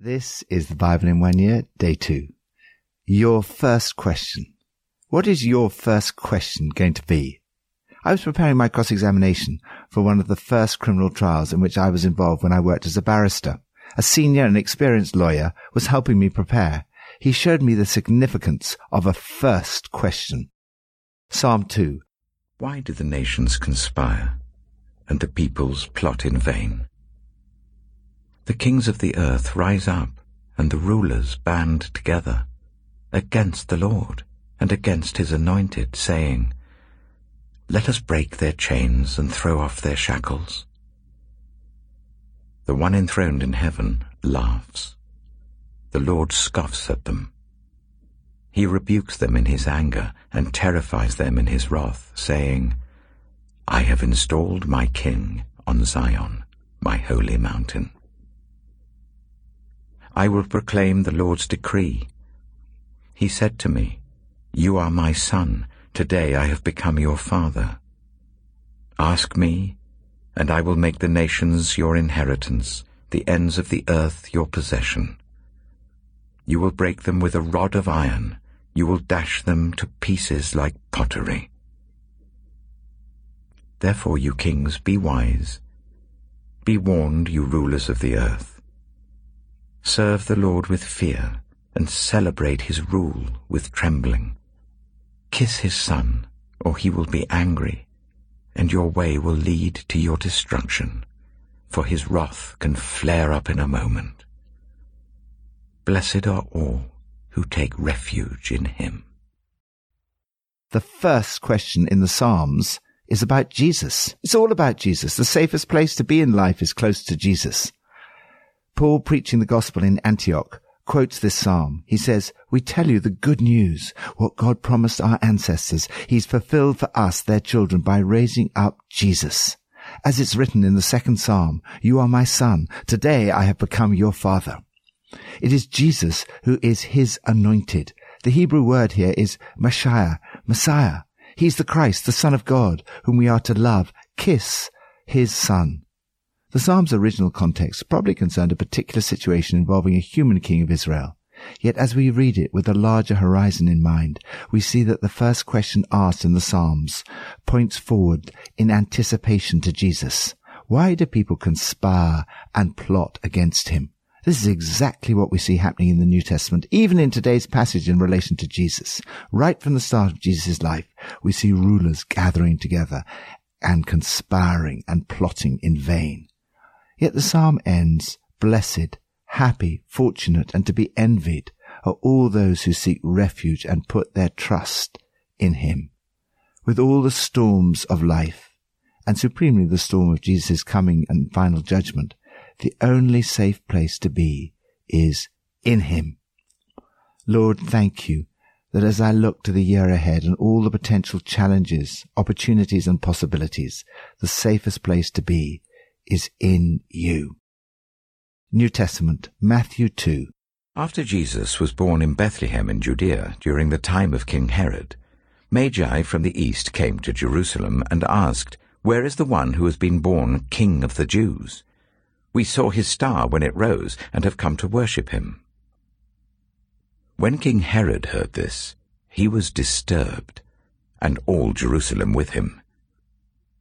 This is the Bible in one year, day two. Your first question. What is your first question going to be? I was preparing my cross-examination for one of the first criminal trials in which I was involved when I worked as a barrister. A senior and experienced lawyer was helping me prepare. He showed me the significance of a first question. Psalm 2. Why do the nations conspire and the peoples plot in vain? The kings of the earth rise up, and the rulers band together against the Lord and against his anointed, saying, Let us break their chains and throw off their shackles. The one enthroned in heaven laughs. The Lord scoffs at them. He rebukes them in his anger and terrifies them in his wrath, saying, I have installed my king on Zion, my holy mountain. I will proclaim the Lord's decree. He said to me, You are my son, today I have become your father. Ask me, and I will make the nations your inheritance, the ends of the earth your possession. You will break them with a rod of iron, you will dash them to pieces like pottery. Therefore, you kings, be wise. Be warned, you rulers of the earth. Serve the Lord with fear, and celebrate his rule with trembling. Kiss his son, or he will be angry, and your way will lead to your destruction, for his wrath can flare up in a moment. Blessed are all who take refuge in him. The first question in the Psalms is about Jesus. It's all about Jesus. The safest place to be in life is close to Jesus. Paul, preaching the gospel in Antioch, quotes this psalm. He says, We tell you the good news, what God promised our ancestors. He's fulfilled for us, their children, by raising up Jesus. As it's written in the second psalm, You are my son. Today I have become your father. It is Jesus who is his anointed. The Hebrew word here is Messiah, Messiah. He's the Christ, the Son of God, whom we are to love, kiss his Son. The Psalm's original context probably concerned a particular situation involving a human king of Israel. Yet as we read it with a larger horizon in mind, we see that the first question asked in the Psalms points forward in anticipation to Jesus. Why do people conspire and plot against him? This is exactly what we see happening in the New Testament, even in today's passage in relation to Jesus. Right from the start of Jesus' life, we see rulers gathering together and conspiring and plotting in vain. Yet the psalm ends, blessed, happy, fortunate, and to be envied are all those who seek refuge and put their trust in him. With all the storms of life, and supremely the storm of Jesus' coming and final judgment, the only safe place to be is in him. Lord, thank you that as I look to the year ahead and all the potential challenges, opportunities and possibilities, the safest place to be is in you. New Testament, Matthew 2. After Jesus was born in Bethlehem in Judea during the time of King Herod, Magi from the east came to Jerusalem and asked, Where is the one who has been born King of the Jews? We saw his star when it rose and have come to worship him. When King Herod heard this, he was disturbed, and all Jerusalem with him.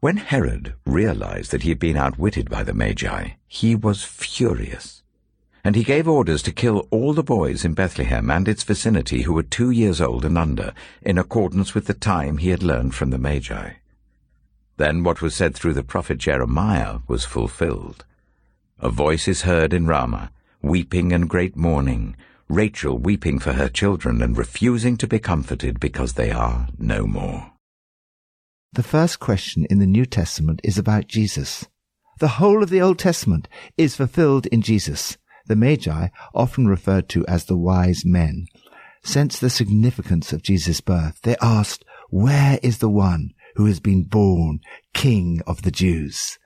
When Herod realized that he had been outwitted by the Magi, he was furious. And he gave orders to kill all the boys in Bethlehem and its vicinity who were two years old and under, in accordance with the time he had learned from the Magi. Then what was said through the prophet Jeremiah was fulfilled. A voice is heard in Ramah, weeping and great mourning, Rachel weeping for her children and refusing to be comforted because they are no more. The first question in the New Testament is about Jesus. The whole of the Old Testament is fulfilled in Jesus. The Magi, often referred to as the wise men, sensed the significance of Jesus' birth. They asked, Where is the one who has been born King of the Jews?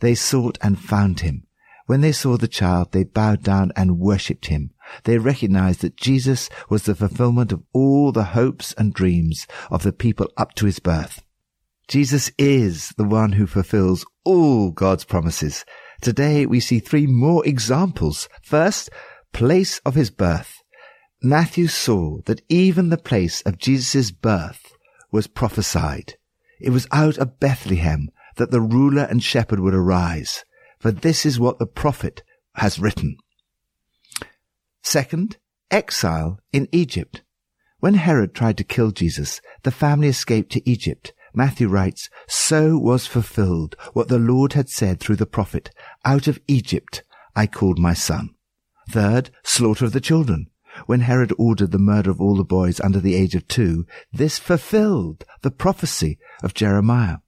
They sought and found him. When they saw the child, they bowed down and worshipped him. They recognized that Jesus was the fulfillment of all the hopes and dreams of the people up to his birth. Jesus is the one who fulfills all God's promises. Today we see three more examples. First, place of his birth. Matthew saw that even the place of Jesus' birth was prophesied. It was out of Bethlehem that the ruler and shepherd would arise, for this is what the prophet has written. Second, exile in Egypt. When Herod tried to kill Jesus, the family escaped to Egypt. Matthew writes, So was fulfilled what the Lord had said through the prophet, Out of Egypt I called my son. Third, slaughter of the children. When Herod ordered the murder of all the boys under the age of two, this fulfilled the prophecy of Jeremiah.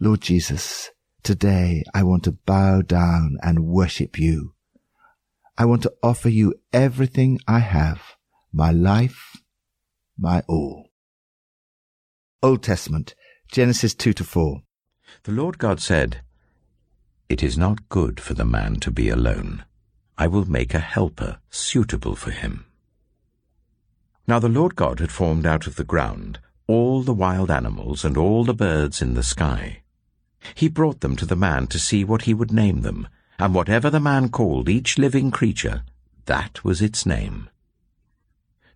Lord Jesus, today I want to bow down and worship you. I want to offer you everything I have, my life, my all. Old Testament, Genesis 2 to 4. The Lord God said, It is not good for the man to be alone. I will make a helper suitable for him. Now the Lord God had formed out of the ground all the wild animals and all the birds in the sky. He brought them to the man to see what he would name them, and whatever the man called each living creature, that was its name.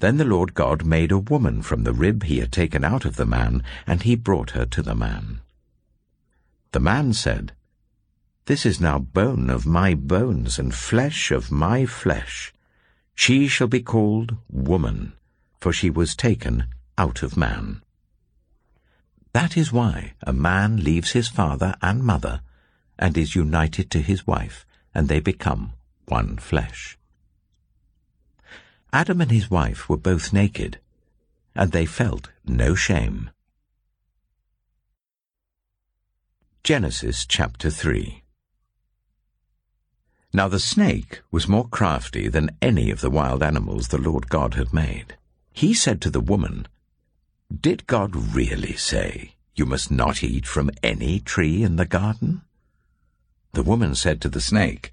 Then the Lord God made a woman from the rib he had taken out of the man, and he brought her to the man. The man said, This is now bone of my bones and flesh of my flesh. She shall be called woman, for she was taken out of man. That is why a man leaves his father and mother and is united to his wife, and they become one flesh. Adam and his wife were both naked, and they felt no shame. Genesis chapter 3 Now the snake was more crafty than any of the wild animals the Lord God had made. He said to the woman, Did God really say, You must not eat from any tree in the garden? The woman said to the snake,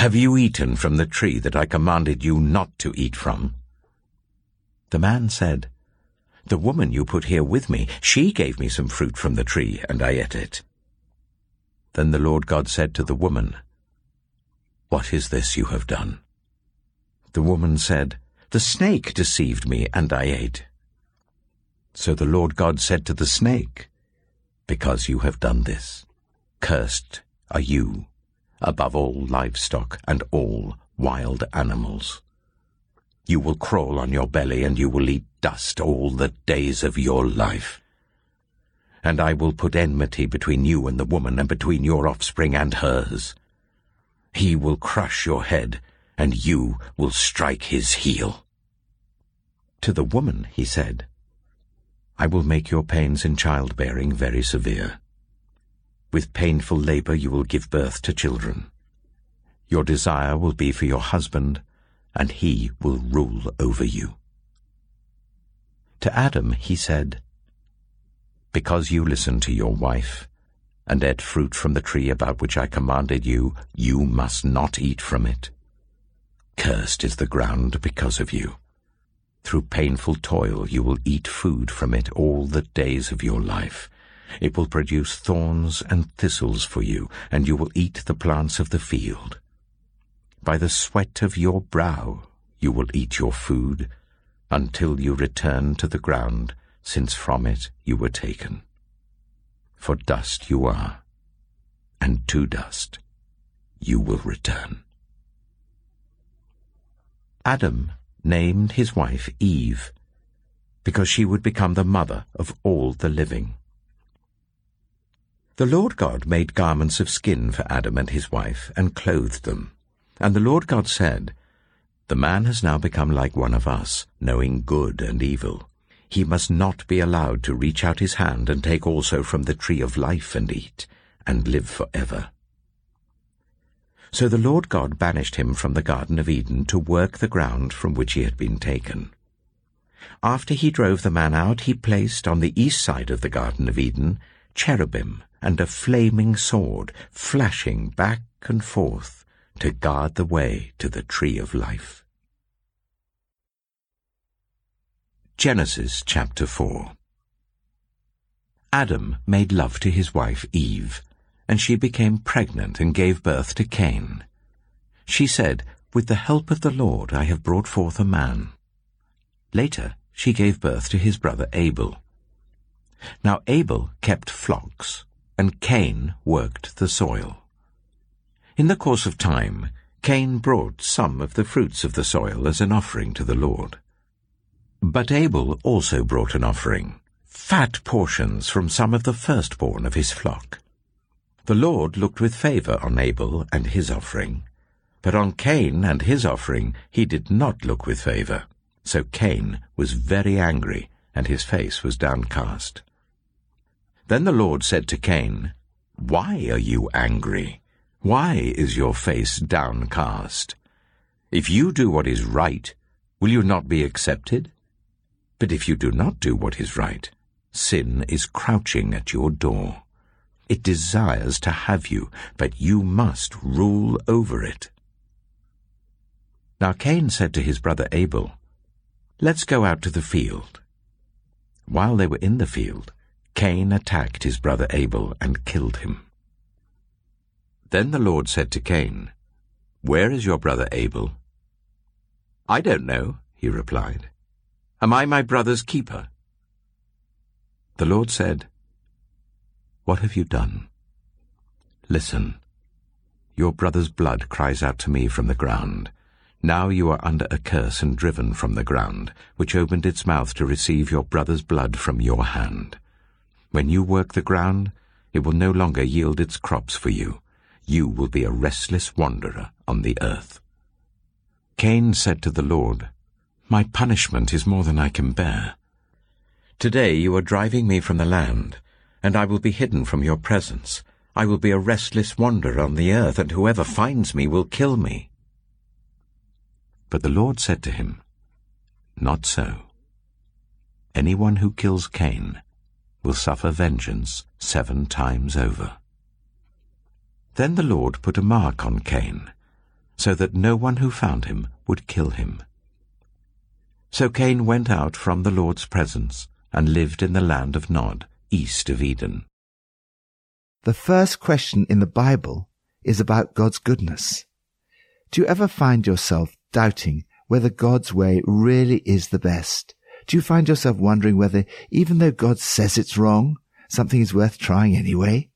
Have you eaten from the tree that I commanded you not to eat from? The man said, The woman you put here with me, she gave me some fruit from the tree, and I ate it. Then the Lord God said to the woman, What is this you have done? The woman said, The snake deceived me, and I ate. So the Lord God said to the snake, Because you have done this, cursed are you above all livestock and all wild animals. You will crawl on your belly, and you will eat dust all the days of your life. And I will put enmity between you and the woman, and between your offspring and hers. He will crush your head, and you will strike his heel. To the woman he said, I will make your pains in childbearing very severe. With painful labor you will give birth to children. Your desire will be for your husband, and he will rule over you. To Adam he said, Because you listened to your wife, and ate fruit from the tree about which I commanded you, you must not eat from it. Cursed is the ground because of you. Through painful toil you will eat food from it all the days of your life. It will produce thorns and thistles for you, and you will eat the plants of the field. By the sweat of your brow you will eat your food, until you return to the ground, since from it you were taken. For dust you are, and to dust you will return. Adam named his wife Eve, because she would become the mother of all the living. The Lord God made garments of skin for Adam and his wife, and clothed them. And the Lord God said, The man has now become like one of us, knowing good and evil. He must not be allowed to reach out his hand and take also from the tree of life and eat, and live for ever. So the Lord God banished him from the Garden of Eden to work the ground from which he had been taken. After he drove the man out, he placed on the east side of the Garden of Eden cherubim and a flaming sword flashing back and forth to guard the way to the tree of life. Genesis chapter 4 Adam made love to his wife Eve, and she became pregnant and gave birth to Cain. She said, With the help of the Lord I have brought forth a man. Later she gave birth to his brother Abel. Now Abel kept flocks, and Cain worked the soil. In the course of time, Cain brought some of the fruits of the soil as an offering to the Lord. But Abel also brought an offering, fat portions from some of the firstborn of his flock. The Lord looked with favour on Abel and his offering, but on Cain and his offering he did not look with favour. So Cain was very angry, and his face was downcast. Then the Lord said to Cain, Why are you angry? Why is your face downcast? If you do what is right, will you not be accepted? But if you do not do what is right, sin is crouching at your door. It desires to have you, but you must rule over it. Now Cain said to his brother Abel, Let's go out to the field. While they were in the field, Cain attacked his brother Abel and killed him. Then the Lord said to Cain, Where is your brother Abel? I don't know, he replied. Am I my brother's keeper? The Lord said, What have you done? Listen, your brother's blood cries out to me from the ground. Now you are under a curse and driven from the ground, which opened its mouth to receive your brother's blood from your hand. When you work the ground, it will no longer yield its crops for you. You will be a restless wanderer on the earth. Cain said to the Lord, My punishment is more than I can bear. Today you are driving me from the land, and I will be hidden from your presence. I will be a restless wanderer on the earth, and whoever finds me will kill me. But the Lord said to him, Not so. Anyone who kills Cain will suffer vengeance seven times over. Then the Lord put a mark on Cain, so that no one who found him would kill him. So Cain went out from the Lord's presence and lived in the land of Nod, east of Eden. The first question in the Bible is about God's goodness. Do you ever find yourself doubting whether God's way really is the best? Do you find yourself wondering whether, even though God says it's wrong, something is worth trying anyway?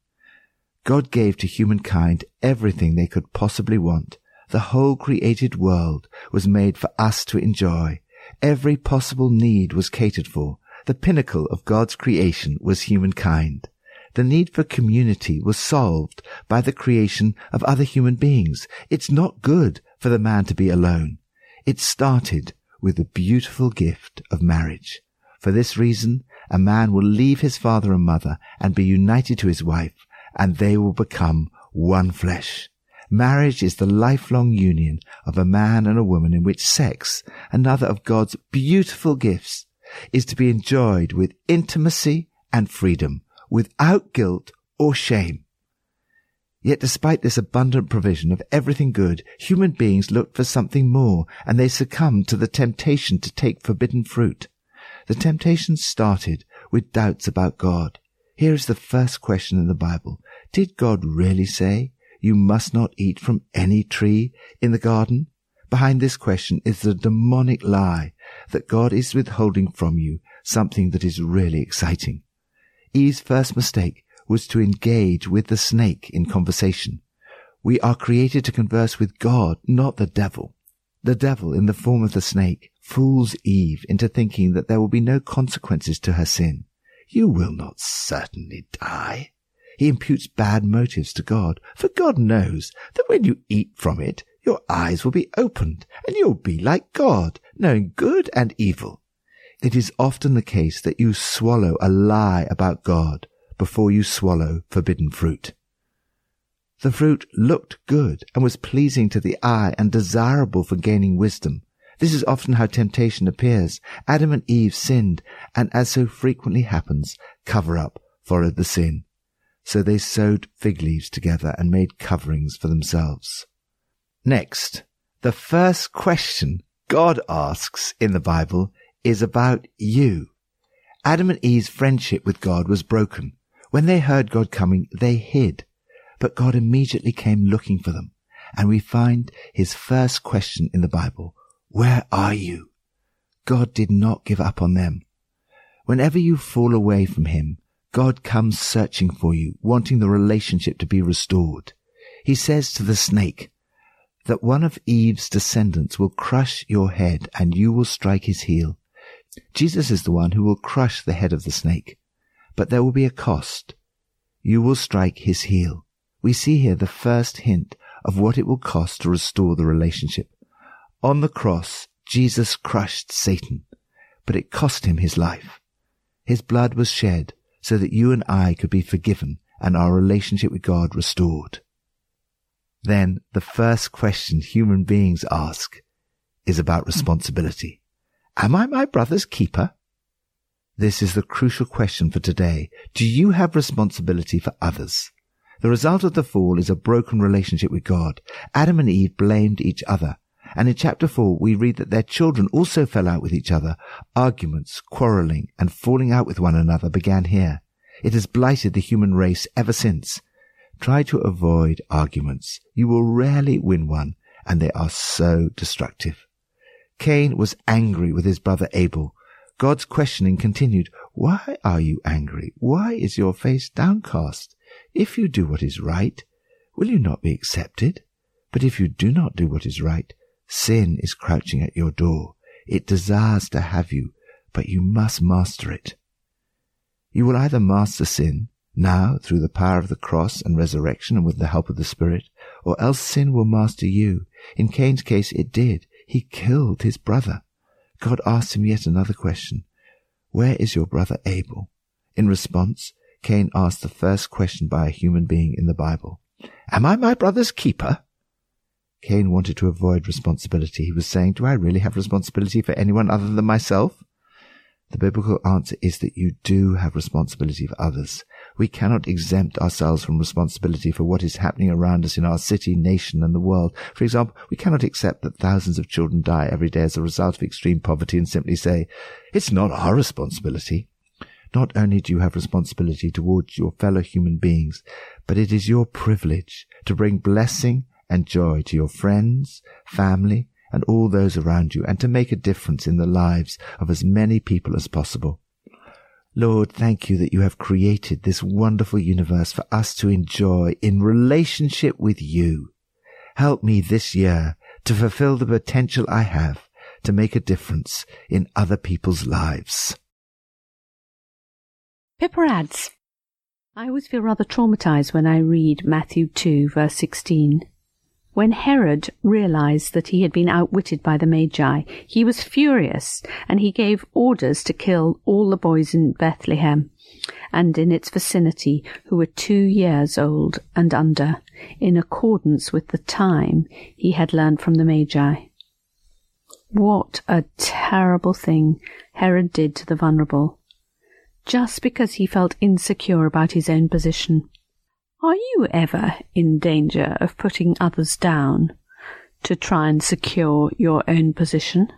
God gave to humankind everything they could possibly want. The whole created world was made for us to enjoy. Every possible need was catered for. The pinnacle of God's creation was humankind. The need for community was solved by the creation of other human beings. It's not good for the man to be alone. It started with the beautiful gift of marriage. For this reason, a man will leave his father and mother and be united to his wife, and they will become one flesh. Marriage is the lifelong union of a man and a woman in which sex, another of God's beautiful gifts, is to be enjoyed with intimacy and freedom, without guilt or shame. Yet despite this abundant provision of everything good, human beings look for something more, and they succumb to the temptation to take forbidden fruit. The temptation started with doubts about God. Here is the first question in the Bible. Did God really say, you must not eat from any tree in the garden? Behind this question is the demonic lie that God is withholding from you something that is really exciting. Eve's first mistake was to engage with the snake in conversation. We are created to converse with God, not the devil. The devil, in the form of the snake, fools Eve into thinking that there will be no consequences to her sin. You will not certainly die. He imputes bad motives to God, for God knows that when you eat from it, your eyes will be opened, and you'll be like God, knowing good and evil. It is often the case that you swallow a lie about God before you swallow forbidden fruit. The fruit looked good and was pleasing to the eye and desirable for gaining wisdom. This is often how temptation appears. Adam and Eve sinned, and as so frequently happens, cover up followed the sin. So they sewed fig leaves together and made coverings for themselves. Next, the first question God asks in the Bible is about you. Adam and Eve's friendship with God was broken. When they heard God coming, they hid. But God immediately came looking for them. And we find his first question in the Bible. Where are you? God did not give up on them. Whenever you fall away from him, God comes searching for you, wanting the relationship to be restored. He says to the snake, that one of Eve's descendants will crush your head and you will strike his heel. Jesus is the one who will crush the head of the snake, but there will be a cost. You will strike his heel. We see here the first hint of what it will cost to restore the relationship. On the cross, Jesus crushed Satan, but it cost him his life. His blood was shed so that you and I could be forgiven and our relationship with God restored then the first question human beings ask is about responsibility. Am I my brother's keeper? This is the crucial question for today. Do you have responsibility for others? The result of the fall is a broken relationship with God. Adam and Eve blamed each other. And in chapter 4, we read that their children also fell out with each other. Arguments, quarreling, and falling out with one another began here. It has blighted the human race ever since. Try to avoid arguments. You will rarely win one, and they are so destructive. Cain was angry with his brother Abel. God's questioning continued. Why are you angry? Why is your face downcast? If you do what is right, will you not be accepted? But if you do not do what is right, sin is crouching at your door. It desires to have you, but you must master it. You will either master sin, now through the power of the cross and resurrection and with the help of the Spirit, or else sin will master you. In Cain's case, it did. He killed his brother. God asked him yet another question. Where is your brother Abel? In response, Cain asked the first question by a human being in the Bible. Am I my brother's keeper? Cain wanted to avoid responsibility. He was saying, Do I really have responsibility for anyone other than myself? The biblical answer is that you do have responsibility for others. We cannot exempt ourselves from responsibility for what is happening around us in our city, nation, and the world. For example, we cannot accept that thousands of children die every day as a result of extreme poverty and simply say, it's not our responsibility. Not only do you have responsibility towards your fellow human beings, but it is your privilege to bring blessing and joy to your friends, family, and all those around you, and to make a difference in the lives of as many people as possible. Lord, thank you that you have created this wonderful universe for us to enjoy in relationship with you. Help me this year to fulfill the potential I have to make a difference in other people's lives. Pippa adds, I always feel rather traumatized when I read Matthew 2 verse 16. When Herod realized that he had been outwitted by the Magi, he was furious, and he gave orders to kill all the boys in Bethlehem and in its vicinity who were two years old and under, in accordance with the time he had learned from the Magi. What a terrible thing Herod did to the vulnerable, just because he felt insecure about his own position. Are you ever in danger of putting others down to try and secure your own position?